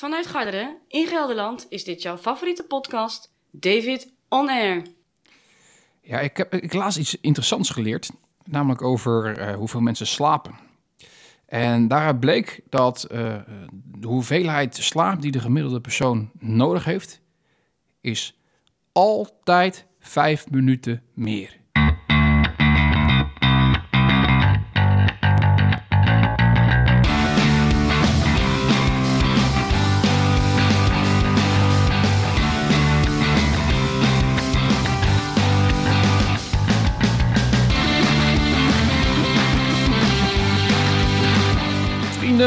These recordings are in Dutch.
Vanuit Garderen in Gelderland is dit jouw favoriete podcast, David On Air. Ja, ik heb ik laatst iets interessants geleerd, namelijk over eh, hoeveel mensen slapen. En daaruit bleek dat eh, de hoeveelheid slaap die de gemiddelde persoon nodig heeft, is altijd vijf minuten meer.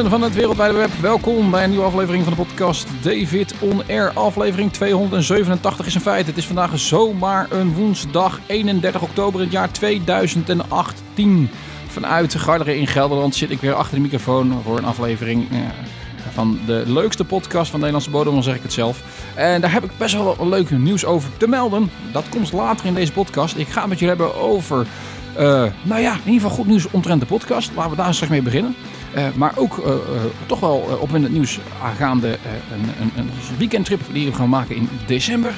Van het wereldwijde web, welkom bij een nieuwe aflevering van de podcast David On Air. Aflevering 287 is een feit. Het is vandaag zomaar een woensdag 31 oktober het jaar 2018. Vanuit Garderen in Gelderland zit ik weer achter de microfoon voor een aflevering eh, van de leukste podcast van Nederlandse bodem, dan zeg ik het zelf. En daar heb ik best wel leuk nieuws over te melden. Dat komt later in deze podcast. Ik ga het met jullie hebben over, eh, nou ja, in ieder geval goed nieuws omtrent de podcast. Laten we daar straks mee beginnen. Uh, maar ook uh, uh, toch wel op in het nieuws aangaande een, een, een, weekendtrip die we gaan maken in december.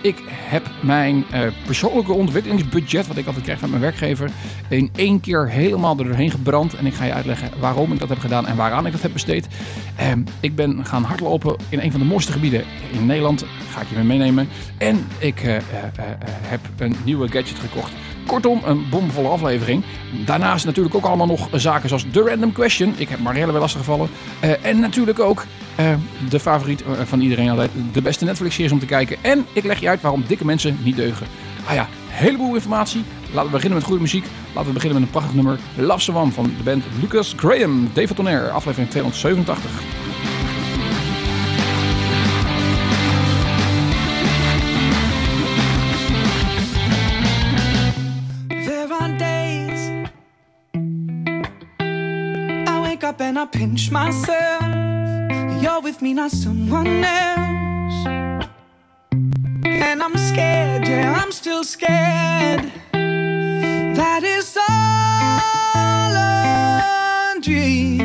ik heb mijn persoonlijke ontwikkelingsbudget, wat ik altijd krijg van mijn werkgever, in één keer helemaal er doorheen gebrand. En ik ga je uitleggen waarom ik dat heb gedaan en waaraan ik dat heb besteed. ik ben gaan hardlopen in een van de mooiste gebieden in Nederland. Ga ik je mee meenemen. En ik heb een nieuwe gadget gekocht. Kortom, een bomvolle aflevering. Daarnaast natuurlijk ook allemaal nog zaken zoals The Random Question. Ik heb Marielle wel lastiggevallen. Uh, en natuurlijk ook uh, de favoriet van iedereen altijd. De beste Netflix-series om te kijken. En ik leg je uit waarom dikke mensen niet deugen. Ah ja, heleboel informatie. Laten we beginnen met goede muziek. Laten we beginnen met een prachtig nummer. Love Swan van de band Lucas Graham. David Tonner, aflevering 287. And I pinch myself. You're with me, not someone else. And I'm scared, yeah, I'm still scared. That is all a dream.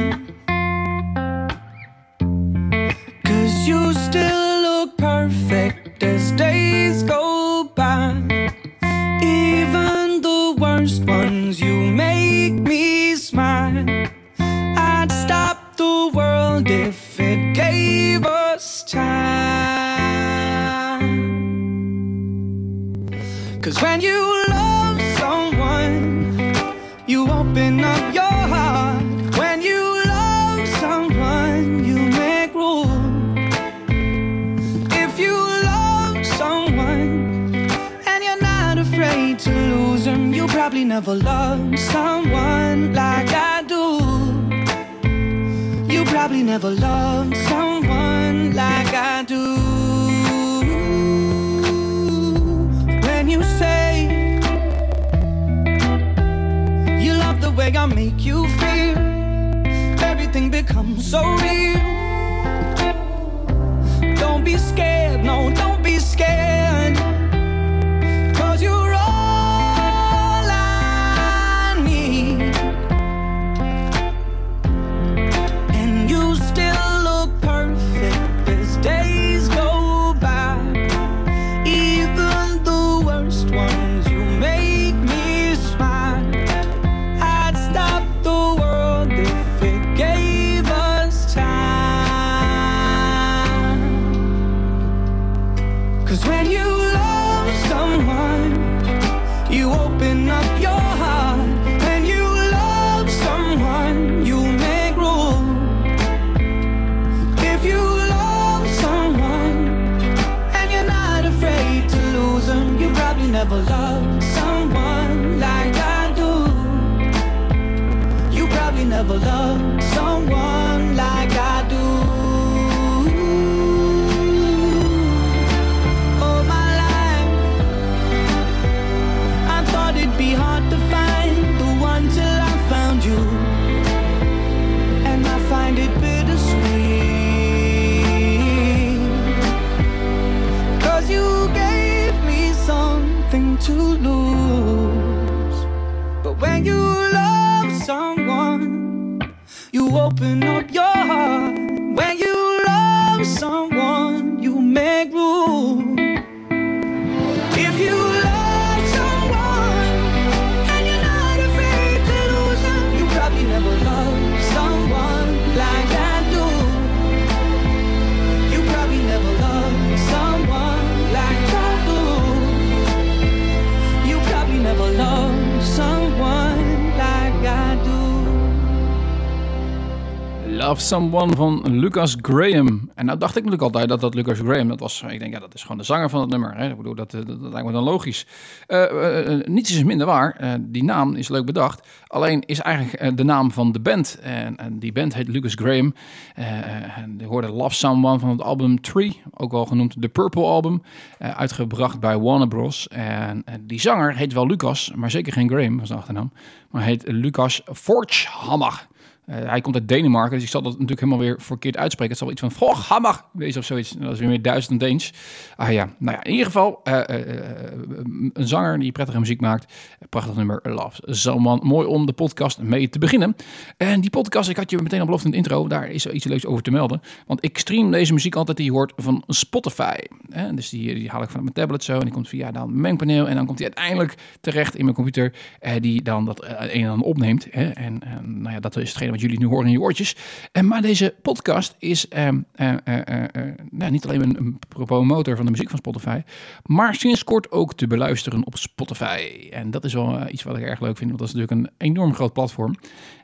Never loved someone like I do. You probably never loved someone like I do. When you say you love the way I make you feel, everything becomes so real. Don't be scared, no, don't never love. Love Someone van Lucas Graham. En nou dacht ik natuurlijk altijd dat dat Lucas Graham, dat was, ik denk ja, dat is gewoon de zanger van het nummer. Hè? Ik bedoel, dat, eh, dat, lijkt me dan logisch. Eh, eh, niets is minder waar. Die naam is leuk bedacht. Alleen is eigenlijk de naam van de band. En, en die band heet Lucas Graham. En die hoorde Love Someone van het album Tree, ook wel genoemd de Purple Album, uitgebracht bij Warner Bros. En die zanger heet wel Lucas, maar zeker geen Graham was de achternaam, maar heet Lucas Forchhammer. Eh, hij komt uit Denemarken, dus ik zal dat natuurlijk helemaal weer verkeerd uitspreken. Het zal iets van Forchhammer wezen of zoiets. Dat is weer meer duizend Deens. Ah ja, nou ja, in ieder geval eh, eh, een zanger die prettige muziek maakt. Prachtig nummer, Love Someone. Mooi om de podcast mee te beginnen. En die podcast, ik had je meteen al beloofd in de intro, daar is iets leuks over te melden. Want ik stream deze muziek altijd die je hoort van Spotify. Dus die, die haal ik van mijn tablet zo en die komt via dan mengpaneel. En dan komt die uiteindelijk terecht in mijn computer, eh, die dan dat een en ander opneemt. En, en nou ja, dat is hetgene wat jullie nu horen in je oortjes. En, maar deze podcast is eh, eh, eh, eh, nou, niet alleen een, een promotor van de muziek van Spotify, maar sinds kort ook te beluisteren op Spotify. En dat is wel eh, iets wat ik erg leuk vind, want dat is natuurlijk een enorm groot platform.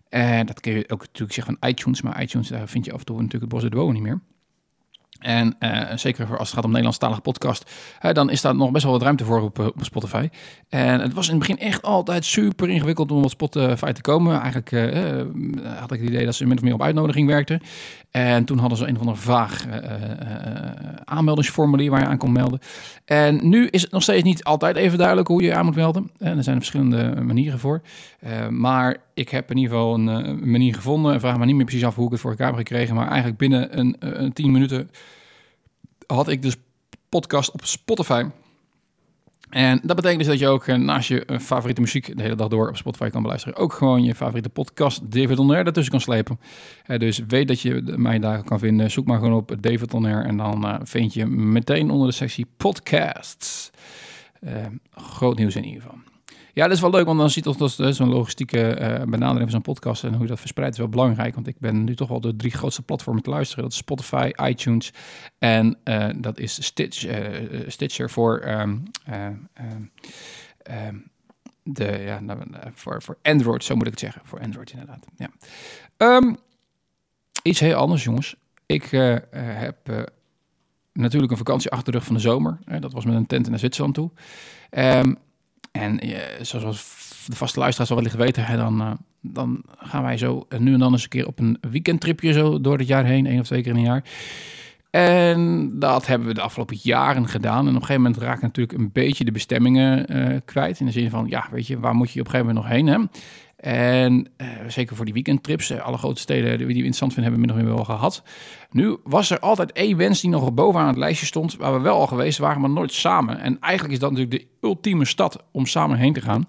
En dat kun je ook natuurlijk zeggen van iTunes, maar iTunes daar vind je af en toe natuurlijk het bos boven niet meer. En eh, zeker voor als het gaat om Nederlandstalige podcast, dan is daar nog best wel wat ruimte voor op, eh, op Spotify. En het was in het begin echt altijd super ingewikkeld om op Spotify te komen. Eigenlijk eh, had ik het idee dat ze min of meer op uitnodiging werkten. En toen hadden ze een of ander vaag aanmeldingsformulier waar je aan kon melden. En nu is het nog steeds niet altijd even duidelijk hoe je je aan moet melden. En er zijn er verschillende manieren voor. Eh, maar ik heb in ieder geval een, eh, manier gevonden. En vraag me niet meer precies af hoe ik het voor elkaar heb gekregen. Maar eigenlijk binnen een, eh, een 10 minuten had ik dus podcast op Spotify. En dat betekent dus dat je ook naast je favoriete muziek de hele dag door op Spotify kan beluisteren. Ook gewoon je favoriete podcast David On ertussen kan slepen. Dus weet dat je mij daar kan vinden. Zoek maar gewoon op David On en dan vind je meteen onder de sectie podcasts. Groot nieuws in ieder geval. Ja, dat is wel leuk, want dan ziet toch dat dat zo'n logistieke eh, benadering van zo'n podcast en hoe je dat verspreidt is wel belangrijk. Want ik ben nu toch wel de drie grootste platformen te luisteren. Dat is Spotify, iTunes en eh, dat is Stitch, eh, eh, Stitcher voor, ehm, eh, ehm, ehm, de, ja, nou, eh, voor, voor Android, zo moet ik het zeggen. Voor Android inderdaad, ja. Iets heel anders, jongens. Ik eh, eh, heb eh, natuurlijk een vakantie achter de rug van de zomer. Dat was met een tent naar Zwitserland toe. Ehm, en eh, zoals de vaste luisteraars al wellicht weten, hè, dan, eh, dan gaan wij zo nu en dan eens een keer op een weekendtripje zo door het jaar heen, één of twee keer in een jaar. En dat hebben we de afgelopen jaren gedaan. En op een gegeven moment raak je natuurlijk een beetje de bestemmingen eh, kwijt. In de zin van, ja, weet je, waar moet je op een gegeven moment nog heen? Hè? En eh, zeker voor die weekendtrips, eh, alle grote steden die we interessant vinden, hebben we min of meer wel gehad. Nu was er altijd één wens die nog bovenaan het lijstje stond, waar we wel al geweest waren, maar nooit samen. En eigenlijk is dat natuurlijk de ultieme stad om samen heen te gaan.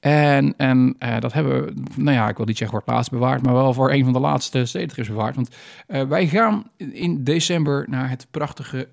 En, en eh, dat hebben we, nou ja, ik wil niet zeggen voor het laatst bewaard, maar wel voor een van de laatste stedentrips bewaard. Want wij gaan in december naar het prachtige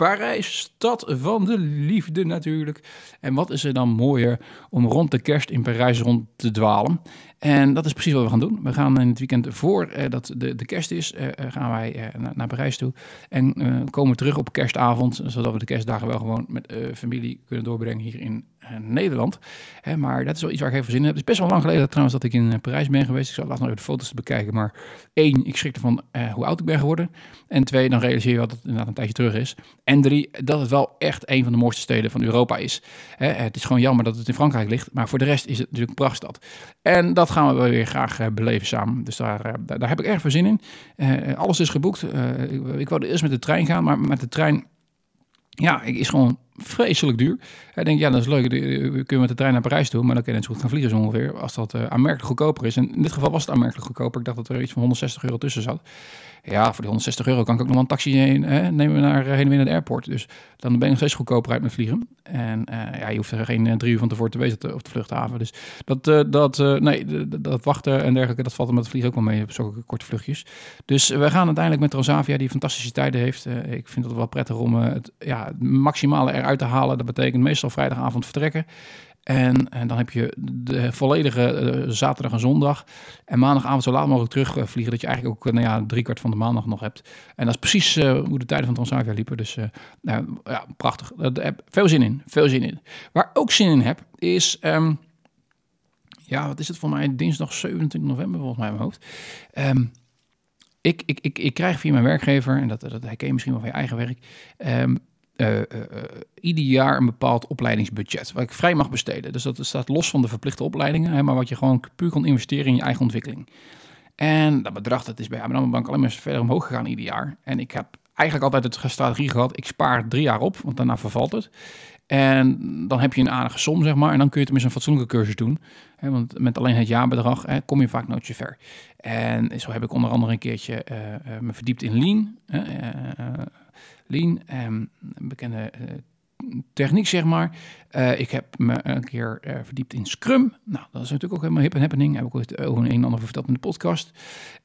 Parijs, stad van de liefde natuurlijk. En wat is er dan mooier om rond de kerst in Parijs rond te dwalen? En dat is precies wat we gaan doen. We gaan in het weekend voor eh, de, de kerst is, eh, eh, gaan wij naar, Parijs toe. En komen terug op kerstavond, zodat we de kerstdagen wel gewoon met familie kunnen doorbrengen hier in Nederland. Hè, maar dat is wel iets waar ik even zin in heb. Het is best wel lang geleden trouwens dat ik in eh, Parijs ben geweest. Ik zal laatst nog even de foto's te bekijken. Maar één, ik schrik ervan eh, hoe oud ik ben geworden. En twee, dan realiseer je wel dat het inderdaad een tijdje terug is. En drie, dat het wel echt een van de mooiste steden van Europa is. Hè, het is gewoon jammer dat het in Frankrijk ligt. Maar voor de rest is het natuurlijk een prachtstad. En dat gaan we wel weer graag eh, beleven samen. Dus daar, eh, daar, heb ik erg veel zin in. Eh, alles is geboekt. Eh, ik wilde eerst met de trein gaan, maar met de trein ja, is gewoon vreselijk duur. Hij denkt, ja, dat is leuk. We kunnen met de trein naar Parijs toe, maar dan kun je net zo goed gaan vliegen zo ongeveer. Als dat uh, aanmerkelijk goedkoper is. En in dit geval was het aanmerkelijk goedkoper. Ik dacht dat er iets van 160 euro tussen zat. Ja, voor die 160 euro kan ik ook nog wel een taxi heen, hè, nemen naar, heen en weer naar de airport. Dus dan ben ik nog steeds goedkoper uit met vliegen. En uh, ja, je hoeft er geen drie uur van tevoren te wezen op de vluchthaven. Dus dat, dat, nee, dat wachten en dergelijke, dat valt met het vliegen ook wel mee op korte vluchtjes. Dus we gaan uiteindelijk met Transavia, die fantastische tijden heeft. ik vind het wel prettig om het ja, maximale eruit te halen. Dat betekent meestal vrijdagavond vertrekken. En, en dan heb je de volledige uh, zaterdag en zondag. En maandagavond zo laat mogelijk terugvliegen. dat je eigenlijk ook nou ja, drie kwart van de maandag nog hebt. En dat is precies hoe de tijden van Transavia liepen. Dus nou, ja, prachtig. Daar heb veel zin in. Veel zin in. Waar ook zin in heb, is... Um, ja, wat is het voor mij? Dinsdag 27 november volgens mij in mijn hoofd. Um, ik, ik, ik, ik krijg via mijn werkgever, en dat, dat herken je misschien wel van je eigen werk, um, uh, uh, ieder jaar een bepaald opleidingsbudget, waar ik vrij mag besteden. Dus dat staat los van de verplichte opleidingen, hè, maar wat je gewoon puur kan investeren in je eigen ontwikkeling. En dat bedrag dat is bij ABN Bank alleen maar verder omhoog gegaan ieder jaar. En ik heb eigenlijk altijd het strategie gehad, ik spaar drie jaar op, want daarna vervalt het. En dan heb je een aardige som, zeg maar. En dan kun je tenminste een fatsoenlijke cursus doen. Want met alleen het jaarbedrag kom je vaak nooit zo ver. En zo heb ik onder andere een keertje uh, uh, me verdiept in Lean. Uh, Lean, um, een bekende techniek, zeg maar. ik heb me een keer verdiept in Scrum. Nou, dat is natuurlijk ook helemaal hip en happening. Heb ik ooit over een en ander verteld in de podcast.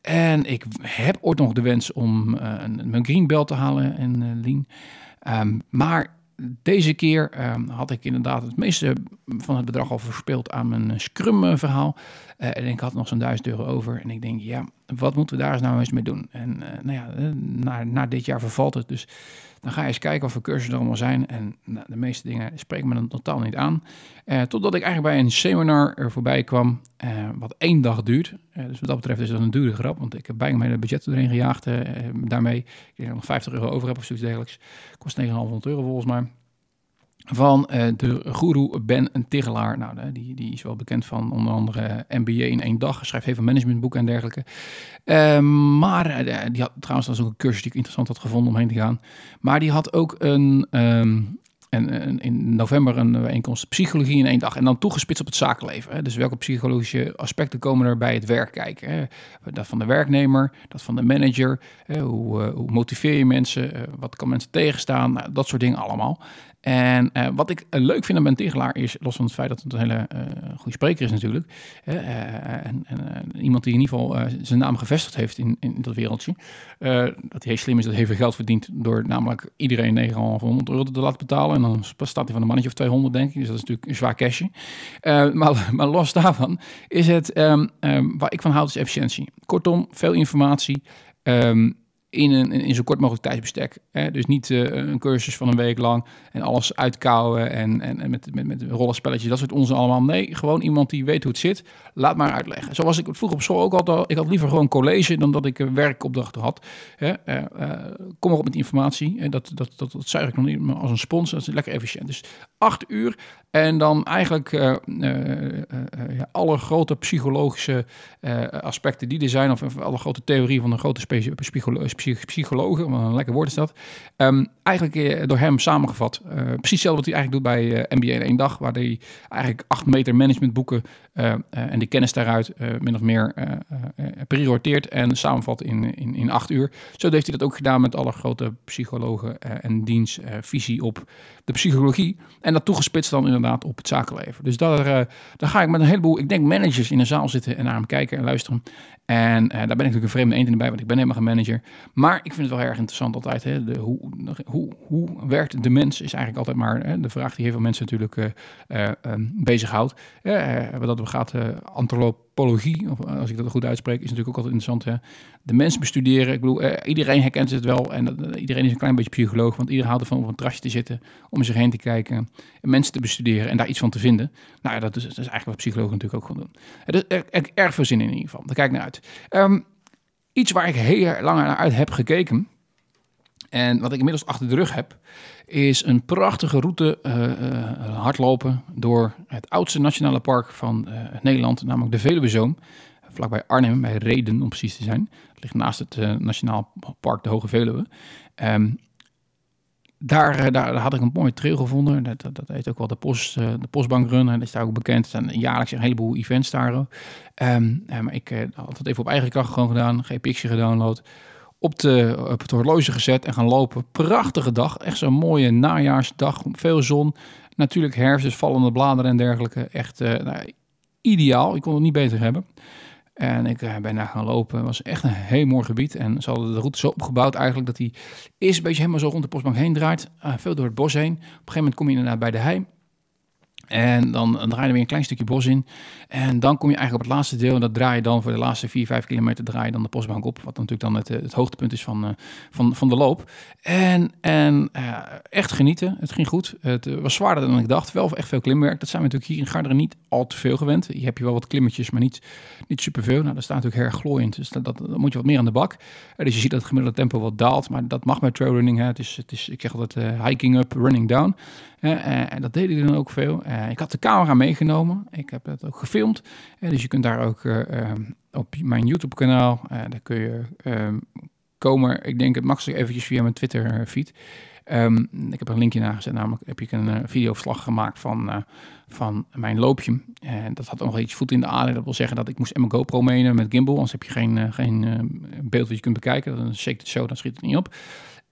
En ik heb ooit nog de wens om een, mijn green belt te halen in Lean. Um, maar deze keer uh, had ik inderdaad het meeste van het bedrag al verspeeld aan mijn Scrum-verhaal. Uh, en ik had nog zo'n duizend euro over. En ik denk, ja, wat moeten we daar eens nou eens mee doen? En nou ja, na, na, dit jaar vervalt het. Dus dan ga je eens kijken of voor cursussen er allemaal zijn. En nou, de meeste dingen spreken me dan totaal niet aan. totdat ik eigenlijk bij een seminar er voorbij kwam, wat één dag duurt. dus wat dat betreft is dat een dure grap. Want ik heb bijna mijn budget erin gejaagd daarmee. Ik denk dat ik nog 50 euro over heb of zoiets dergelijks. Kost 9,5 euro volgens mij van uh, de guru Ben Tigelaar. Nou, die, die is wel bekend van onder andere MBA in één dag. Schrijft heel veel managementboeken en dergelijke. Uh, maar uh, die had trouwens dat ook een cursus die ik interessant had gevonden om heen te gaan. Maar die had ook een, um, en, in november een bijeenkomst psychologie in één dag. En dan toegespitst op het zakenleven. Dus welke psychologische aspecten komen er bij het werk kijken? Dat van de werknemer, dat van de manager. Hoe, hoe, motiveer je mensen? wat kan mensen tegenstaan? Nou, dat soort dingen allemaal. En uh, wat ik uh, leuk vind aan Ben Tegelaar is, los van het feit dat het een hele uh, goede spreker is natuurlijk, en, en iemand die in ieder geval zijn naam gevestigd heeft in, in dat wereldje, dat hij heel slim is, dat hij veel geld verdient door namelijk iedereen 900 euro te laten betalen. En dan staat hij van een mannetje of 200, denk ik. Dus dat is natuurlijk een zwaar cashje. maar, maar los daarvan is het, um, waar ik van houd, is efficiëntie. Kortom, veel informatie. Um, in, een, in zo kort mogelijk tijdsbestek. Hè? Dus niet uh, een cursus van een week lang en alles uitkouwen en, en, en met, met, met rollenspelletjes, dat soort onze allemaal. Nee, gewoon iemand die weet hoe het zit, laat maar uitleggen. Zoals ik vroeger op school ook altijd, ik had liever gewoon college dan dat ik werkopdrachten had. Hè? Uh, uh, kom op met informatie. En dat, dat, dat, dat zuig ik nog niet maar als een spons, dat is lekker efficiënt. Dus acht uur en dan eigenlijk ja, alle grote psychologische aspecten die er zijn, of, alle grote theorieën van een grote psycholoog psychologen, wat een lekker woord is dat. Um, eigenlijk uh, door hem samengevat. Uh, precies hetzelfde wat hij eigenlijk doet bij uh, eh, MBA in één dag, waar hij eigenlijk acht meter managementboeken en die kennis daaruit min of meer prioriteert en samenvat in, in, in acht uur. Zo heeft hij dat ook gedaan met alle grote psychologen en diens visie op de psychologie. En dat toegespitst dan inderdaad op het zakenleven. Dus daar, daar ga ik met een heleboel, ik denk managers in een zaal zitten en naar hem kijken en luisteren. En uh, daar ben ik natuurlijk een vreemde eend in bij, want ik ben helemaal geen manager. Maar ik vind het wel erg interessant altijd. Hè? De, hoe, hoe, hoe werkt de mens is eigenlijk altijd maar hè, de vraag die heel veel mensen natuurlijk uh, uh, um, bezighoudt. wat dat gaat, antropologie, of als ik dat goed uitspreek, is natuurlijk ook altijd interessant. Hè? De mensen bestuderen. Ik bedoel, iedereen herkent het wel. En iedereen is een klein beetje psycholoog. Want iedereen houdt ervan om op een trasje te zitten, om zich heen te kijken. En mensen te bestuderen en daar iets van te vinden. Nou ja, dat is, dat is eigenlijk wat psychologen natuurlijk ook gewoon doen. Er is er, erg veel zin in in ieder geval. Daar kijk naar uit. Um, iets waar ik heel lang naar uit heb gekeken. En wat ik inmiddels achter de rug heb, is een prachtige route uh, uh, hardlopen door het oudste nationale park van uh, Nederland, namelijk de Veluwezoom. Vlakbij Arnhem, bij Reden om precies te zijn. Het ligt naast het Nationaal Park de Hoge Veluwe. Um, daar, daar, had ik een mooie trail gevonden. Dat, dat, heet ook wel de, post, de postbankrun. Dat is daar ook bekend. Er zijn jaarlijks een heleboel events daar. Um, maar ik had het even op eigen kracht gewoon gedaan. GPXje gedownload op, de, op het horloge gezet en gaan lopen. Prachtige dag. Echt zo'n mooie najaarsdag. Veel zon. Natuurlijk herfst, dus vallende bladeren en dergelijke. Echt uh, nou, ideaal. Ik kon het niet beter hebben. En ik uh, ben daar gaan lopen. Het was echt een heel mooi gebied. En ze hadden de route zo opgebouwd eigenlijk dat hij eerst een beetje helemaal zo rond de postbank heen draait. Uh, veel door het bos heen. Op een gegeven moment kom je inderdaad bij de hei. En dan, draai je weer een klein stukje bos in. En dan kom je eigenlijk op het laatste deel. En dat draai je dan voor de laatste 4, 5 kilometer draai je dan de postbank op. Wat natuurlijk dan het, het hoogtepunt is van, uh, van, van de loop. En, en uh, echt genieten. Het ging goed. Het was zwaarder dan ik dacht. Wel echt veel klimwerk. Dat zijn we natuurlijk hier in Garderen niet al te veel gewend. Je hebt je wel wat klimmetjes, maar niet, niet superveel. Nou, dat staat natuurlijk heel erg glooiend. Dus dat, dat, moet je wat meer aan de bak. Dus je ziet dat het gemiddelde tempo wat daalt. Maar dat mag bij trailrunning. Hè. Het, is, het is, ik zeg altijd hiking up, running down. en dat deden die dan ook veel. Ik had de camera meegenomen. Ik heb het ook gefilmd. dus je kunt daar ook ehm, op mijn YouTube kanaal, daar kun je ehm, komen. Ik denk het makkelijk eventjes via mijn Twitter feed. Um, ik heb een linkje nagezet, namelijk heb ik een uh, videoverslag gemaakt van, uh, van mijn loopje. En dat had nog iets voet in de aarde. Dat wil zeggen dat ik moest mijn GoPro meenemen met gimbal, anders heb je geen, uh, geen beeld wat je kunt bekijken. Dan shake het zo, dan schiet het niet op.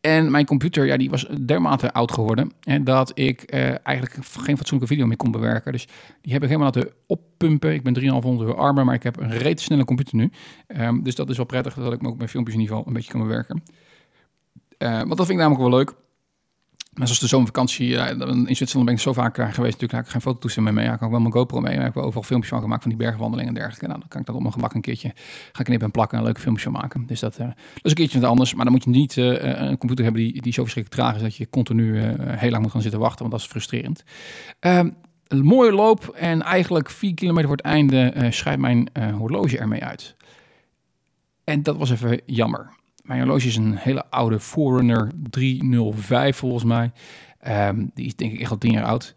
En mijn computer, ja, die was dermate oud geworden. En dat ik uh, eigenlijk geen fatsoenlijke video meer kon bewerken. Dus die heb ik helemaal laten oppumpen. Ik ben 3,500 euro armer, maar ik heb een reet snelle computer nu. Um, dus dat is wel prettig dat ik me ook mijn filmpjes in ieder geval een beetje kan bewerken. Uh, want dat vind ik namelijk wel leuk. Maar zoals de zomervakantie, in Zwitserland ben ik zo vaak geweest. Natuurlijk heb ik geen fototoestel mee. Ja, ik kan ook wel mijn GoPro mee. Maar ik heb overal filmpjes van gemaakt van die bergwandelingen en dergelijke. Nou, dan kan ik dat op mijn gemak een keertje gaan knippen en plakken en een leuke filmpjes van maken. Dus dat, uh, dat is een keertje wat anders. Maar dan moet je niet uh, een computer hebben die, die zo verschrikkelijk traag is dat je continu heel lang moet gaan zitten wachten. Want dat is frustrerend. Ehm, een mooie loop en eigenlijk vier kilometer voor het einde schrijft mijn horloge ermee uit. En dat was even jammer. Mijn horloge is een hele oude Forerunner 305 volgens mij. Um, die is denk ik echt al tien jaar oud.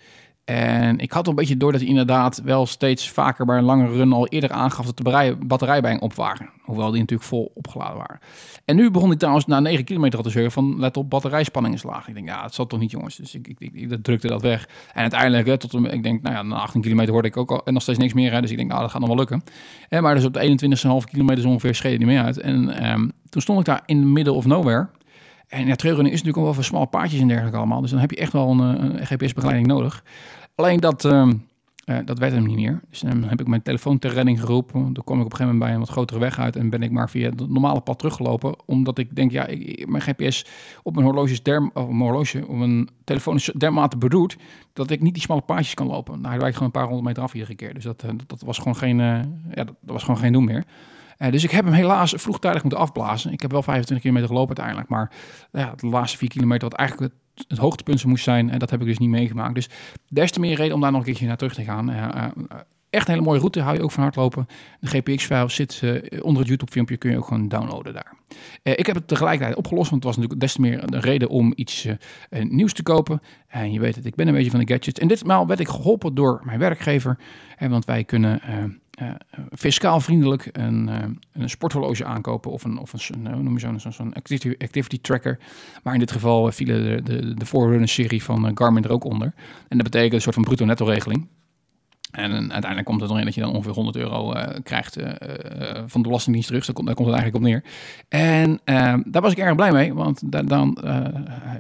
En ik had een beetje door dat hij inderdaad wel steeds vaker bij een lange run al eerder aangaf dat de batterij bij op waren. Hoewel die natuurlijk vol opgeladen waren. En nu begon hij trouwens na 9 kilometer al te zeggen van let op, batterijspanning is laag. Ik denk, ja, het zal toch niet jongens. Dus ik, ik, ik, drukte dat weg. En uiteindelijk, tot ik denk, nou ja, na 18 kilometer hoorde ik ook al en nog steeds niks meer. Dus ik denk, nou, dat gaat nog wel lukken. En maar dus op de 21,5 kilometer ongeveer scheed hij mee uit. En um, toen stond ik daar in the middle of nowhere. En ja, trailrunning is natuurlijk al wel voor smalle paadjes en dergelijke allemaal. Dus dan heb je echt wel een, een GPS-begeleiding nodig. Alleen dat, uh, uh, dat werd hem niet meer. Dus dan heb ik mijn telefoon ter redding geroepen. Dan kom ik op een gegeven moment bij een wat grotere weg uit. En ben ik maar via het normale pad teruggelopen. Omdat ik denk, ja, ik, mijn GPS op mijn horloge is derm, of mijn horloge, op mijn telefoon is dermate bedoeld. Dat ik niet die smalle paadjes kan lopen. Nou, hij wijkt gewoon een paar honderd meter af iedere keer. Dus dat, uh, dat, dat, was gewoon geen, ja, dat was gewoon geen doen meer. Uh, dus ik heb hem helaas vroegtijdig moeten afblazen. Ik heb wel 25 kilometer gelopen uiteindelijk. Maar ja, de laatste 4 kilometer, wat eigenlijk het, het hoogtepunt moest zijn, en dat heb ik dus niet meegemaakt. Dus des te meer reden om daar nog een keertje naar terug te gaan. Uh, echt een hele mooie route, hou je ook van hardlopen. De GPX-file zit onder het YouTube-filmpje, kun je ook gewoon downloaden daar. ik heb het tegelijkertijd opgelost, want het was natuurlijk des te meer een reden om iets nieuws te kopen. En je weet het, ik ben een beetje van de gadgets. En ditmaal werd ik geholpen door mijn werkgever, want wij kunnen uh, fiscaal vriendelijk een, uh, een sporthorloge aankopen of een, of een noem je zo'n zo activity, activity tracker. Maar in dit geval vielen de, de, de Forerunner-serie van Garmin er ook onder. En dat betekent een soort van bruto-netto regeling. En uiteindelijk komt het erin dat je dan ongeveer 100 euro uh, krijgt uh, van de Belastingdienst terug. Daar komt, daar komt het eigenlijk op neer. En daar was ik erg blij mee, want da dan,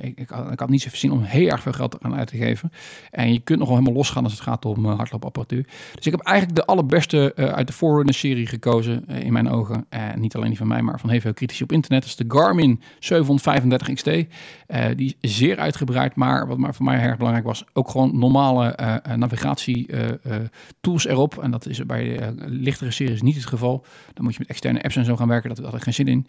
ik, ik, had, ik had niet zo zin om heel erg veel geld aan uit te geven. En je kunt nog wel helemaal losgaan als het gaat om hardloopapparatuur. Dus ik heb eigenlijk de allerbeste uit de Forerunner-serie gekozen, in mijn ogen. En niet alleen die van mij, maar van heel veel critici op internet. Dat is de Garmin 735 XT. die is zeer uitgebreid, maar wat maar voor mij erg belangrijk was, ook gewoon normale navigatie tools erop. En dat is bij uh, lichtere series niet het geval. Dan moet je met externe apps en zo gaan werken. Dat had ik geen zin in.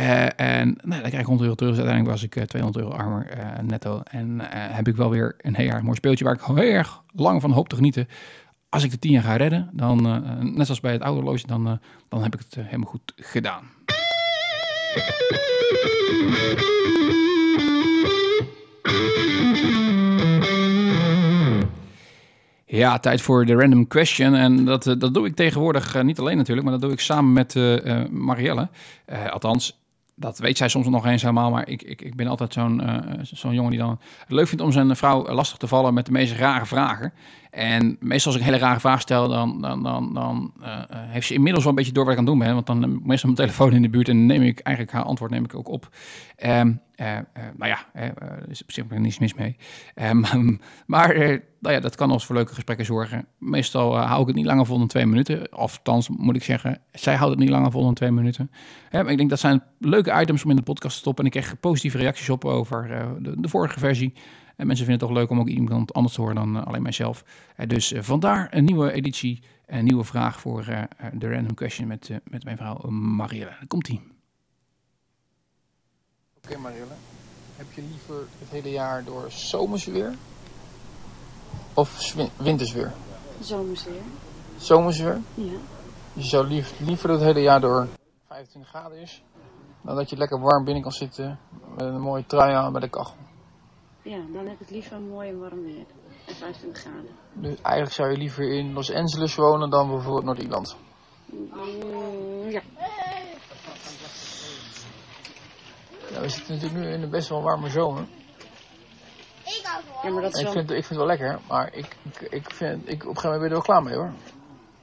Uh, en nou, dan krijg ik 100 euro terug. Dus uiteindelijk was ik 200 euro armer netto. En heb ik wel weer een heel erg mooi speeltje waar ik heel erg lang van hoop te genieten. Als ik de 10 jaar ga redden, dan net zoals bij het oude horloge, dan, dan heb ik het helemaal goed gedaan. Ja, tijd voor de random question. En dat, dat doe ik tegenwoordig niet alleen natuurlijk, maar dat doe ik samen met uh, Marielle. Althans, dat weet zij soms nog eens helemaal, maar ik, ik, ik ben altijd zo'n eh, zo'n jongen die dan het leuk vindt om zijn vrouw lastig te vallen met de meest rare vragen. En meestal als ik een hele rare vraag stel, dan, dan, dan, dan uh, heeft ze inmiddels wel een beetje door wat ik aan het doen. Want dan heb ik meestal mijn telefoon in de buurt en neem ik eigenlijk haar antwoord neem ik ook op. Um, uh, nou ja, er is op zich niets mis mee. Um, maar nou ja, dat kan ons voor leuke gesprekken zorgen. Meestal hou ik het niet langer vol dan twee minuten. Althans, moet ik zeggen, zij houdt het niet langer vol dan twee minuten. Um, ik denk dat zijn leuke items om in de podcast te stoppen. En ik kreeg positieve reacties op over de vorige versie. En mensen vinden het toch leuk om ook iemand anders te horen dan uh, alleen mijzelf. Uh, dus uh, vandaar een nieuwe editie, een nieuwe vraag voor de Random Question met, met mijn vrouw Marielle. Komt-ie. Oké okay, Marielle, heb je liever het hele jaar door zomersweer of wintersweer? Zomersweer. Zomersweer? Ja. Je zou lief, liever het hele jaar door 25 graden is, dan dat je lekker warm binnen kan zitten met een mooie trui aan bij de kachel. Ja, dan heb ik liever mooi en warm weer. En 25 graden. Dus eigenlijk zou je liever in Los Angeles wonen dan bijvoorbeeld Noord-Ierland? Mm, ja. ja. We zitten natuurlijk nu in een best wel warme zomer. Ja, maar dat is ik, wel... vind, ik vind het wel lekker, maar ik, ik, ik vind, ik, op een gegeven moment ben je er wel klaar mee hoor.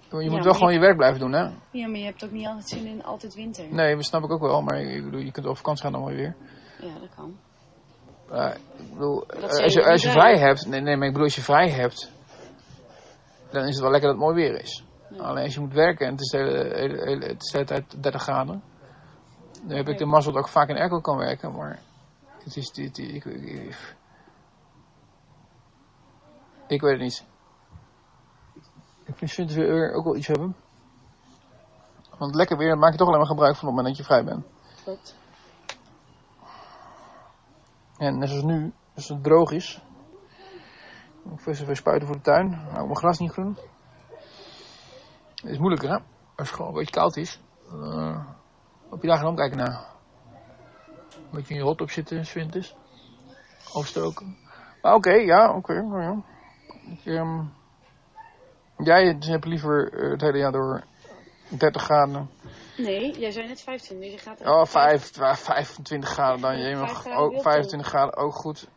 Je Ja, moet wel gewoon je- je werk blijven doen hè. Ja, maar je hebt ook niet altijd zin in altijd winter. Nee, dat snap ik ook wel, maar ik bedoel, je kunt op vakantie gaan dan mooi weer. Ja, dat kan. Maar ik bedoel, eh, als je als je vrij hebt, nee, nee, maar ik bedoel, als je vrij hebt, dan is het wel lekker dat het mooi weer is. Ja. Alleen als je moet werken en het is de hele, hele, hele, het is de hele tijd 30 graden, dan heb ik de mazzel dat ik vaak in airco kan werken, maar het is, het, ik, ik, ik, ik weet het niet. Ik vind winterweer ook wel iets hebben. Want lekker weer, daar maak je toch alleen maar gebruik van op het moment dat je vrij bent. Klopt. En net zoals nu, als het droog is. Ik vis even spuiten voor de tuin. Hou mijn gras niet groen. Het is moeilijker hè. Als het gewoon een beetje koud is. Uh, op je daar gaan omkijken naar. Een beetje in je hot op zitten, s winters. Overstoken. Maar oké, ja, oké. nou ja. Ehm, jij hebt liever eh, het hele jaar door 30 graden. Nee, jij zei net 25. Je gaat Oh, 5, 25 graden dan. Je mag ook wil 25 graden ook goed.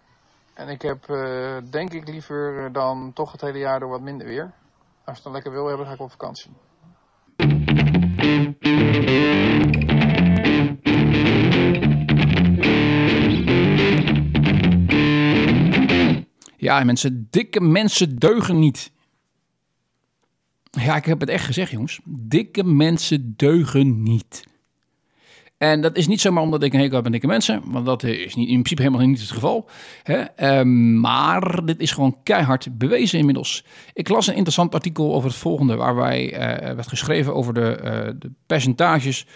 En ik heb eh, denk ik liever eh, dan toch het hele jaar door wat minder weer. Als je het dan lekker wil hebben, ga ik op vakantie. Ja, mensen, dikke mensen deugen niet. Ja, ik heb het echt gezegd, jongens. Dikke mensen deugen niet. En dat is niet zomaar omdat ik een hekel heb aan dikke mensen, want dat is niet, in principe helemaal niet het geval. Hè? Ehm, maar dit is gewoon keihard bewezen inmiddels. Ik las een interessant artikel over het volgende, waarbij eh, werd geschreven over de, eh, de percentages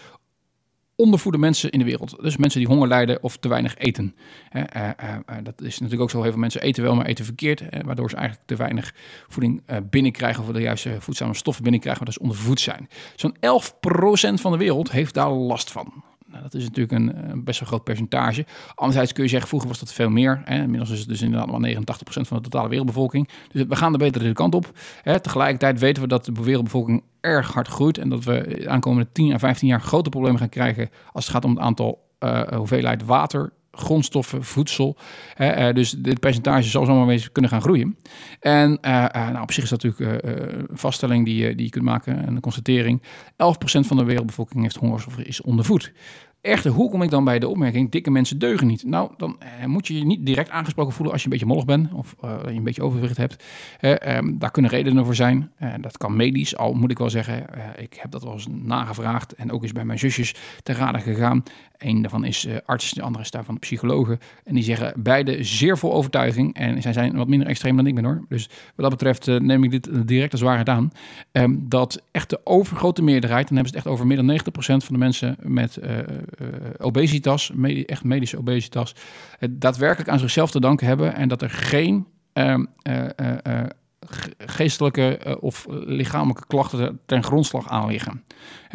ondervoede mensen in de wereld. Dus mensen die honger lijden of te weinig eten. Eh, eh, eh, dat is natuurlijk ook zo. Heel veel mensen eten wel, maar eten verkeerd. waardoor ze eigenlijk te weinig voeding binnenkrijgen. Of de juiste voedzame stoffen binnenkrijgen. Waardoor ze ondervoed zijn. Zo'n 11% van de wereld heeft daar last van. Nou, dat is natuurlijk een, een best wel groot percentage. Anderzijds kun je zeggen, vroeger was dat veel meer. Hè. Inmiddels is het dus inderdaad maar 89% van de totale wereldbevolking. Dus we gaan de kant op. Hè. Tegelijkertijd weten we dat de wereldbevolking erg hard groeit. En dat we de aankomende 10 à 15 jaar grote problemen gaan krijgen als het gaat om het aantal uh, hoeveelheid water, grondstoffen, voedsel. Uh, dus dit percentage zal zomaar eens kunnen gaan groeien. En uh, nou, op zich is dat natuurlijk een vaststelling die, die je kunt maken, een constatering. 11% van de wereldbevolking heeft honger of is ondervoed. Echter, hoe kom ik dan bij de opmerking, dikke mensen deugen niet? Nou, dan eh, moet je je niet direct aangesproken voelen als je een beetje mollig bent of je een beetje overgewicht hebt. Eh, um, daar kunnen redenen voor zijn. Dat kan medisch, al moet ik wel zeggen. Ik heb dat wel eens nagevraagd en ook eens bij mijn zusjes te raden gegaan. Een daarvan is uh, arts, de andere is daarvan psychologen. En die zeggen beide zeer vol overtuiging. En zij zijn wat minder extreem dan ik ben hoor. Dus wat dat betreft uh, neem ik dit direct als waarheid aan. Um, dat echt de overgrote meerderheid, dan hebben ze het echt over meer dan 90% van de mensen met obesitas, echt medische obesitas, daadwerkelijk aan zichzelf te danken hebben. En dat er geen ge- geestelijke eh, of lichamelijke klachten ten grondslag aan liggen.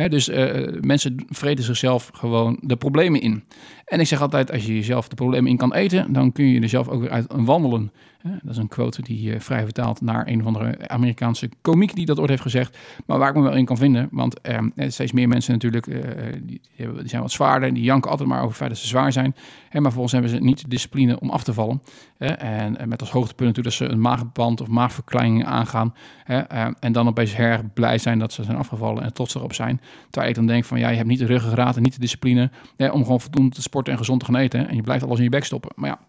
Dus eh, mensen vreten zichzelf gewoon de problemen in. En ik zeg altijd, als je jezelf de problemen in kan eten, dan kun je er zelf ook weer uit wandelen. Dat is een quote die eh, vrij vertaald naar een of andere Amerikaanse komiek die dat ooit heeft gezegd. Maar waar ik me wel in kan vinden, want eh, steeds meer mensen natuurlijk, eh, die, die zijn wat zwaarder, die janken altijd maar over het feit dat ze zwaar zijn. Hè, maar volgens hebben ze niet de discipline om af te vallen. En, eh, met als hoogtepunt natuurlijk dat ze een maagband of maagverkleining aangaan. Hè, eh, en dan opeens erg blij zijn dat ze zijn afgevallen en trots erop zijn. Terwijl ik dan denk van ja, je hebt niet de ruggengraat en niet de discipline hè, om gewoon voldoende te sporten en gezond te gaan eten. En je blijft alles in je bek stoppen. Maar ja,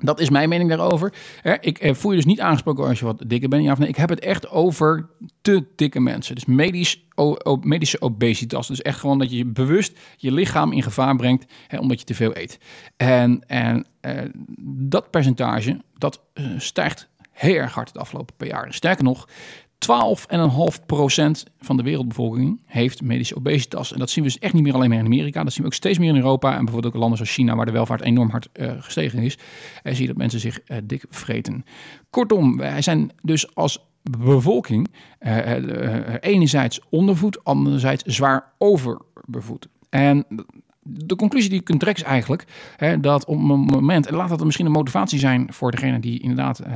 dat is mijn mening daarover. Ik eh, voel je dus niet aangesproken als je wat dikker bent. Ja of nee. Ik heb het echt over te dikke mensen. Dus medisch, medische obesitas. Dus echt gewoon dat je bewust je lichaam in gevaar brengt hè, omdat je te veel eet. En, en eh, dat percentage, dat eh, stijgt heel erg hard het afgelopen paar jaar. Sterker nog, 12,5% van de wereldbevolking heeft medische obesitas. En dat zien we dus echt niet meer alleen maar in Amerika. Dat zien we ook steeds meer in Europa. En bijvoorbeeld ook landen zoals China, waar de welvaart enorm hard eh, gestegen is. En zie je dat mensen zich eh, dik vreten. Kortom, wij zijn dus als bevolking eh, enerzijds ondervoed, anderzijds zwaar overbevoed. En de conclusie die je kunt trekken is eigenlijk hè, dat op een moment, en laat dat misschien een motivatie zijn voor degene die inderdaad eh,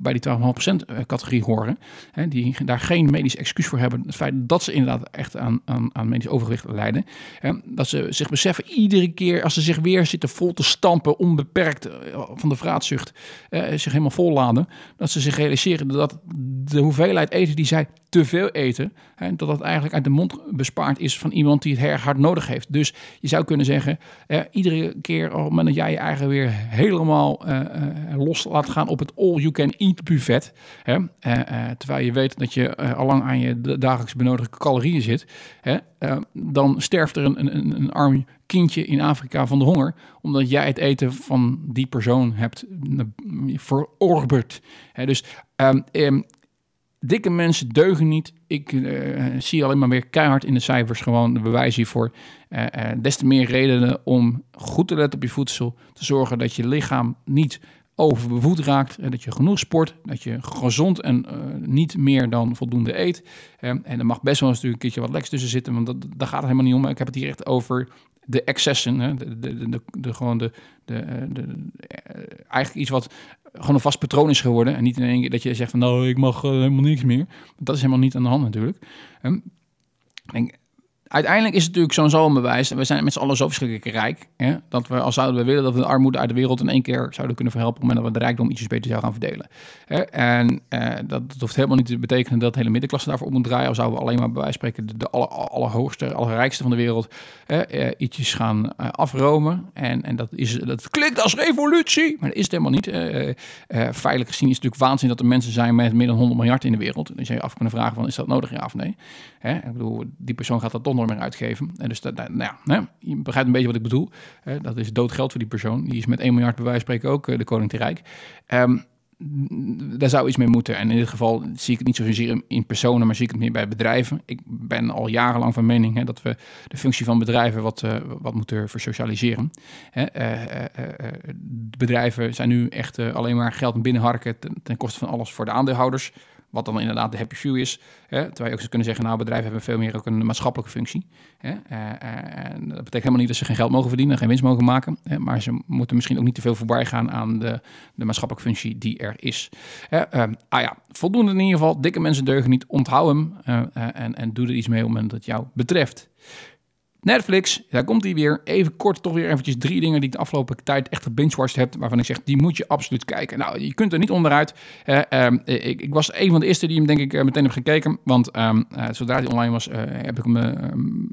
bij die 12,5% categorie horen, hè, die daar geen medisch excuus voor hebben, het feit dat ze inderdaad echt aan, aan, aan medisch overgewicht lijden, hè, dat ze zich beseffen iedere keer als ze zich weer zitten vol te stampen, onbeperkt eh, van de vraatzucht, eh, zich helemaal volladen, dat ze zich realiseren dat de hoeveelheid eten die zij te veel eten, hè, dat dat eigenlijk uit de mond bespaard is van iemand die het erg hard nodig heeft. Dus je zou kunnen zeggen, eh, iedere keer op het dat jij je eigen weer helemaal eh, eh, los laat gaan op het all-you-can-eat buffet, hè, terwijl je weet dat je allang aan je dagelijks benodigde calorieën zit, dan sterft er een, een, een arm kindje in Afrika van de honger, omdat jij het eten van die persoon hebt eh, verorberd. Hè, dus ehm, ehm, dikke mensen deugen niet. Ik eh, zie alleen maar weer keihard in de cijfers gewoon de bewijs hiervoor. Eh, eh, des te meer redenen om goed te letten op je voedsel. Te zorgen dat je lichaam niet overbevoed raakt. Dat je genoeg sport. Dat je gezond en eh, niet meer dan voldoende eet. En er mag best wel eens natuurlijk een keertje wat leks tussen zitten. Want dat, daar gaat het helemaal niet om. Ik heb het hier echt over de excessen. Hè? De, de, de, gewoon de, de, eh, de, eh, eigenlijk iets wat gewoon een vast patroon is geworden. En niet in één keer dat je zegt van nou, ik mag helemaal niks meer. Dat is helemaal niet aan de hand natuurlijk. Ehm, en uiteindelijk is het natuurlijk zo'n zo een. En we zijn met z'n allen zo verschrikkelijk rijk. Hè, dat we, als zouden we willen, dat we de armoede uit de wereld in één keer zouden kunnen verhelpen. Op het moment dat we de rijkdom ietsjes beter zouden gaan verdelen. Hè, en eh, dat, dat hoeft helemaal niet te betekenen dat hele middenklasse daarvoor op moet draaien. Of zouden we alleen maar bij wijze spreken de, de aller, allerhoogste, allerrijkste van de wereld eh, ietsjes gaan eh, afromen. En, en dat, is, dat klinkt als revolutie, maar dat is het helemaal niet. Eh, eh, feitelijk gezien is het natuurlijk waanzin dat er mensen zijn met meer dan 100 miljard in de wereld. Dus je je af kunnen vragen van, is dat nodig, ja of nee? Hè? Ik bedoel, die persoon gaat dat toch nooit meer uitgeven. En dus dat, nou ja, hè? je begrijpt een beetje wat ik bedoel. Hè? Dat is doodgeld voor die persoon. Die is met 1 miljard bij wijze spreken ook eh, de koning te rijk. Ehm, daar zou iets mee moeten. En in dit geval zie ik het niet zozeer in, personen, maar zie ik het meer bij bedrijven. Ik ben al jarenlang van mening hè, dat we de functie van bedrijven wat, eh, wat moeten versocialiseren. Hè, eh, bedrijven zijn nu echt alleen maar geld binnenharken ten koste van alles voor de aandeelhouders. Wat dan inderdaad de happy few is. Hè? Terwijl je ook zou kunnen zeggen, nou, bedrijven hebben veel meer ook een maatschappelijke functie. Hè? Eh, eh, en dat betekent helemaal niet dat ze geen geld mogen verdienen, geen winst mogen maken. Hè? Maar ze moeten misschien ook niet te veel voorbij gaan aan de, de maatschappelijke functie die er is. Hè? Eh, ah ja, voldoende in ieder geval. Dikke mensen deugen niet. Onthoud hem en, en doe er iets mee op het dat jou betreft. Netflix, daar komt hij weer. Even kort, toch weer eventjes drie dingen die ik de afgelopen tijd echt gebingewatcht heb. Waarvan ik zeg, die moet je absoluut kijken. Nou, je kunt er niet onderuit. Eh, ehm, ik, ik was een van de eerste die hem denk ik eh, meteen heb gekeken. Want ehm, eh, zodra hij online was, eh, heb ik hem eh,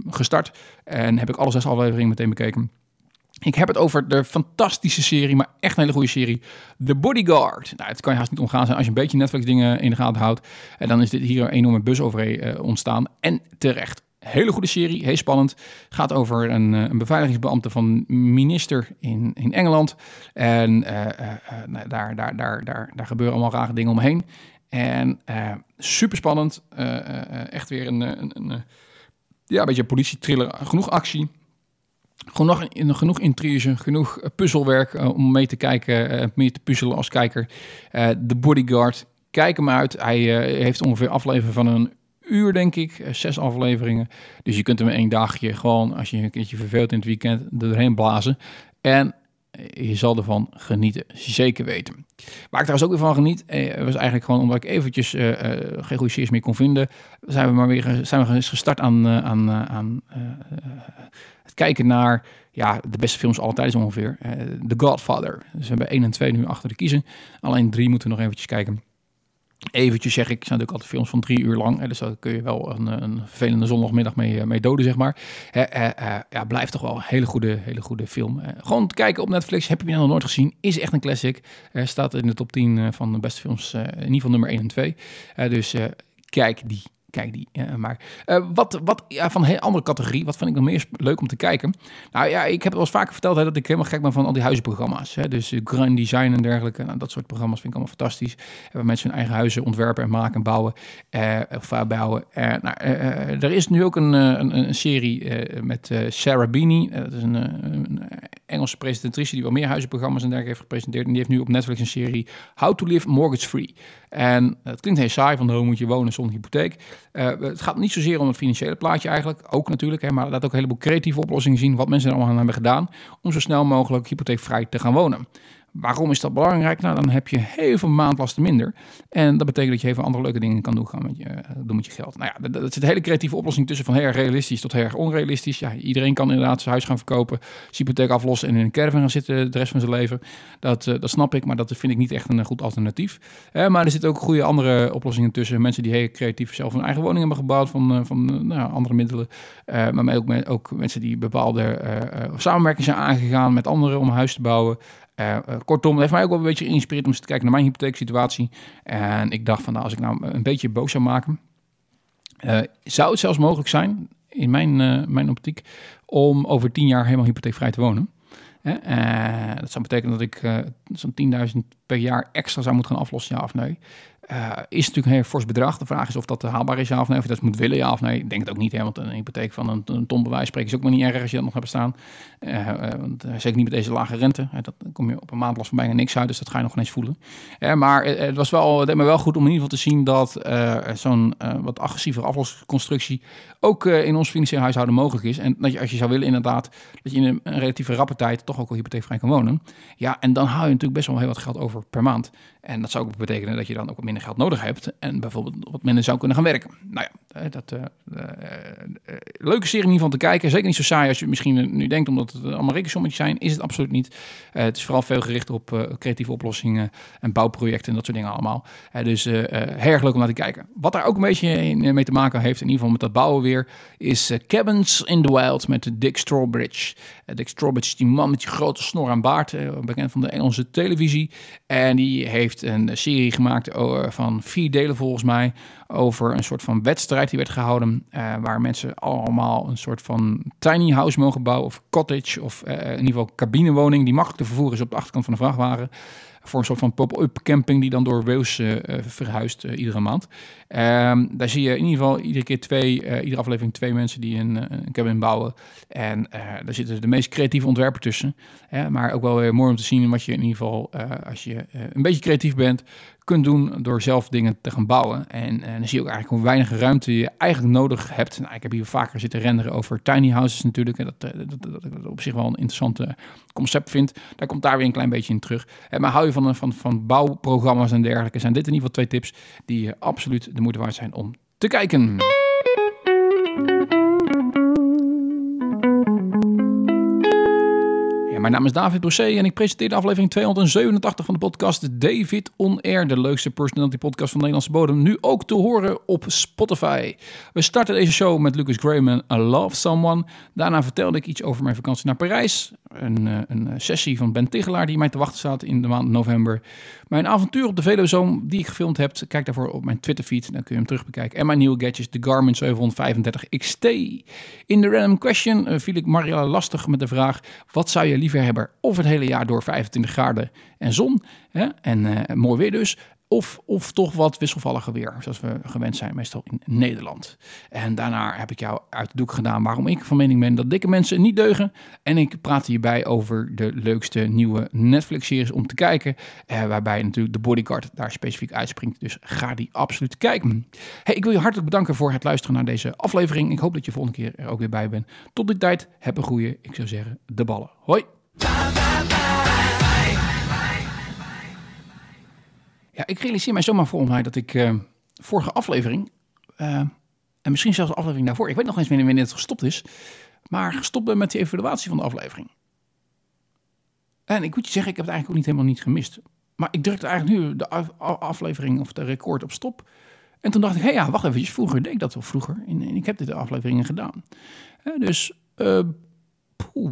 gestart. En heb ik alle zes afleveringen meteen bekeken. Ik heb het over de fantastische serie, maar echt een hele goede serie. The Bodyguard. Nou, het kan je haast niet omgaan zijn als je een beetje Netflix dingen in de gaten houdt. En dan is dit hier een enorme bus over eh, ontstaan. En terecht. Hele goede serie, heel spannend. Gaat over een, eh, een beveiligingsbeambte van minister in, in Engeland. En eh, eh, eh, nou, daar, daar, daar, daar, daar gebeuren allemaal rare dingen omheen. En eh super spannend. Eh, eh, eh, echt weer een, een, een, ja, een beetje politietriller. Genoeg actie. Genoeg, genoeg intrige, genoeg eh, puzzelwerk eh, om mee te kijken, eh, mee te puzzelen als kijker. Eh The Bodyguard, Kijk hem uit. Hij eh, heeft ongeveer aflevering van een uur, denk ik. Eh, zes afleveringen. Dus je kunt hem één dagje gewoon, als je een keertje verveelt in het weekend, er doorheen blazen. En je zal ervan genieten, zeker weten. Waar ik trouwens ook weer van geniet, eh, was eigenlijk gewoon omdat ik eventjes eh, eh, geen goede series meer kon vinden, zijn we maar weer zijn we gestart aan, eh, aan, eh, aan eh, het kijken naar ja, de beste films zo ongeveer. Eh, The Godfather. Dus we hebben 1 en 2 nu achter de kiezen. Alleen 3 moeten we nog eventjes kijken. Eventjes zeg ik, zijn natuurlijk altijd films van drie uur lang. Dus daar kun je wel een, een vervelende zondagmiddag mee, eh, mee doden, zeg maar. Ja, blijft toch wel een hele goede, hele goede film. Eh, gewoon kijken op Netflix. Heb je hem nog nooit gezien? Is echt een classic. Eh, staat in de top 10 eh, van de beste films. in ieder geval nummer 1 en 2. Eh, dus kijk die. Kijk die. Ja, maar eh, wat, wat ja, van een heel andere categorie. Wat vind ik nog meer leuk om te kijken? Nou ja, ik heb het wel eens vaker verteld hè, dat ik helemaal gek ben van al die huizenprogramma's. Hè. Dus eh, Grand Design en dergelijke. Nou, dat soort programma's vind ik allemaal fantastisch. Waar mensen hun eigen huizen ontwerpen en maken en bouwen. eh, of uh, bouwen. Eh, nou, eh, eh, er is nu ook een, eh, een, een serie eh, met eh, Sarah Beanie. Eh, dat is een, eh, een Engelse presentatrice die wel meer huizenprogramma's en dergelijke heeft gepresenteerd. En die heeft nu op Netflix een serie How to Live Mortgage Free. En het klinkt heel saai, van hoe moet je wonen zonder hypotheek. Eh, het gaat niet zozeer om het financiële plaatje eigenlijk, ook natuurlijk. Hè, maar laat ook een heleboel creatieve oplossingen zien wat mensen er allemaal aan hebben gedaan om zo snel mogelijk hypotheekvrij te gaan wonen. Waarom is dat belangrijk? Nou, dan heb je heel veel maandlasten minder. En dat betekent dat je veel andere leuke dingen kan doen, gaan met je, eh, doen met je geld. Nou ja, dat zit een hele creatieve oplossing tussen van heel realistisch tot heel onrealistisch. Ja, iedereen kan inderdaad zijn huis gaan verkopen, zijn hypotheek aflossen en in een caravan gaan zitten de rest van zijn leven. Dat, uh, dat snap ik, maar dat vind ik niet echt een goed alternatief. Maar er zitten ook goede andere oplossingen tussen. Mensen die heel creatief zelf een eigen woning hebben gebouwd van, van nou, andere middelen. maar ook, ook, mensen die bepaalde samenwerking zijn aangegaan met anderen om een huis te bouwen. Uh, uh, kortom, het heeft mij ook wel een beetje geïnspireerd om eens te kijken naar mijn hypotheeksituatie. En ik dacht van, nou, als ik nou een beetje boos zou maken, uh, zou het zelfs mogelijk zijn, in mijn, mijn optiek, om over tien jaar helemaal hypotheekvrij te wonen. dat zou betekenen dat ik zo'n 10.000 per jaar extra zou moeten gaan aflossen, ja of nee. Uh, is natuurlijk een heel fors bedrag. De vraag is of dat haalbaar is, ja of nee. Of dat moet willen, ja of nee. Ik denk het ook niet, hè, want een hypotheek van een, een ton bewijs spreken is ook maar niet erg als je dat nog hebt staan. Uh, uh, want, zeker niet met deze lage rente. dat kom je op een maandlast van bijna niks uit, dus dat ga je nog eens voelen. maar het, was wel, het deed me wel goed om in ieder geval te zien dat zo'n wat agressievere aflosconstructie ook in ons financieel huishouden mogelijk is. En dat je, als je zou willen inderdaad, dat je in een, een relatieve rappe tijd toch ook wel hypotheekvrij kan wonen. Ja, en dan hou je natuurlijk best wel heel wat geld over per maand. En dat zou ook betekenen dat je dan ook wat minder geld nodig hebt en bijvoorbeeld wat minder zou kunnen gaan werken. Nou ja, dat uh, uh, uh, leuke serie in ieder geval te kijken. Zeker niet zo saai als je misschien nu denkt, omdat het allemaal rekensommetjes zijn, is het absoluut niet. het is vooral veel gericht op creatieve oplossingen en bouwprojecten en dat soort dingen allemaal. dus heel erg leuk om naar te kijken. Wat daar ook een beetje mee te maken heeft, in ieder geval met dat bouwen weer, is Cabins in the Wild met Dick Strawbridge. Dick Strawbridge, die man met die grote snor en baard, bekend van de Engelse televisie. En die heeft een serie gemaakt van vier delen volgens mij over een soort van wedstrijd die werd gehouden uh, waar mensen allemaal een soort van tiny house mogen bouwen of cottage of uh, in ieder geval cabinewoning die makkelijk te vervoeren is op de achterkant van de vrachtwagen voor een soort van pop-up camping die dan door uh, verhuist iedere maand. Um, daar zie je in ieder geval iedere keer twee, iedere aflevering twee mensen die een, een cabin bouwen. En daar zitten de meest creatieve ontwerpen tussen. Maar ook wel weer mooi om te zien wat je in ieder geval, als je een beetje creatief bent, doen door zelf dingen te gaan bouwen. En, en dan zie je ook eigenlijk hoe weinig ruimte je eigenlijk nodig hebt. Nou, ik heb hier vaker zitten renderen over tiny houses natuurlijk. En dat, dat, dat, dat ik op zich wel een interessant concept vind. Daar komt daar weer een klein beetje in terug. Maar hou je van, van, van bouwprogramma's en dergelijke, zijn dit in ieder geval twee tips die absoluut de moeite waard zijn om te kijken. Mijn naam is David Brossé en ik presenteer de aflevering 287 van de podcast David On Air, de leukste personality podcast van de Nederlandse bodem, nu ook te horen op Spotify. We starten deze show met Lucas Graham en I Love Someone. Daarna vertelde ik iets over mijn vakantie naar Parijs, een, een sessie van Ben Tigelaar die mij te wachten staat in de maand november. Mijn avontuur op de Velozoom die ik gefilmd heb, kijk daarvoor op mijn Twitterfeed, dan kun je hem terug bekijken. En mijn nieuwe gadgets, de Garmin 735 XT. In de random question uh, viel ik Marielle lastig met de vraag, wat zou je liever hebben? Of het hele jaar door 25 graden en zon hè? en uh, mooi weer dus. Of, of toch wat wisselvalliger weer, zoals we gewend zijn, meestal in Nederland. En daarna heb ik jou uit de doek gedaan waarom ik van mening ben dat dikke mensen niet deugen. En ik praat hierbij over de leukste nieuwe Netflix-series om te kijken. Eh, waarbij natuurlijk de Bodyguard daar specifiek uitspringt. Dus ga die absoluut kijken. Hey, ik wil je hartelijk bedanken voor het luisteren naar deze aflevering. Ik hoop dat je volgende keer er ook weer bij bent. Tot die tijd, heb een goede, ik zou zeggen, de ballen. Hoi! Ja, ik realiseer mij zomaar volgens mij dat ik uh, vorige aflevering, uh, en misschien zelfs de aflevering daarvoor, ik weet nog eens wanneer, wanneer het gestopt is, maar gestopt ben met de evaluatie van de aflevering. En ik moet je zeggen, ik heb het eigenlijk ook niet helemaal niet gemist. Maar ik drukte eigenlijk nu de aflevering of de record op stop. En toen dacht ik, hé hey, ja, wacht even, vroeger deed ik dat wel vroeger. En, ik heb dit de afleveringen gedaan. Uh, dus, poeh.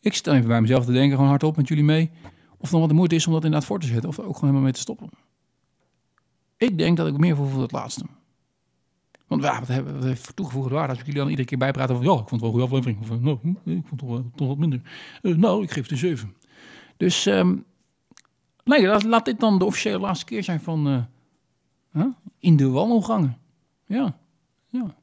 Ik zit dan even bij mezelf te denken, gewoon hardop met jullie mee of nog wat de moeite is om dat inderdaad voor te zetten. Of er ook gewoon helemaal mee te stoppen. Ik denk dat ik meer voel voor het laatste. Want ja, wat hebben we toegevoegde waarde? Als ik jullie dan iedere keer bijpraten van... ja, ik vond het wel een goede aflevering. Of nou, hm, ik vond het toch, toch wat minder. Uh, nou, ik geef het een 7. Dus um, nee, laat, laat, dit dan de officiële laatste keer zijn van... In de wandelgangen. Ja, ja.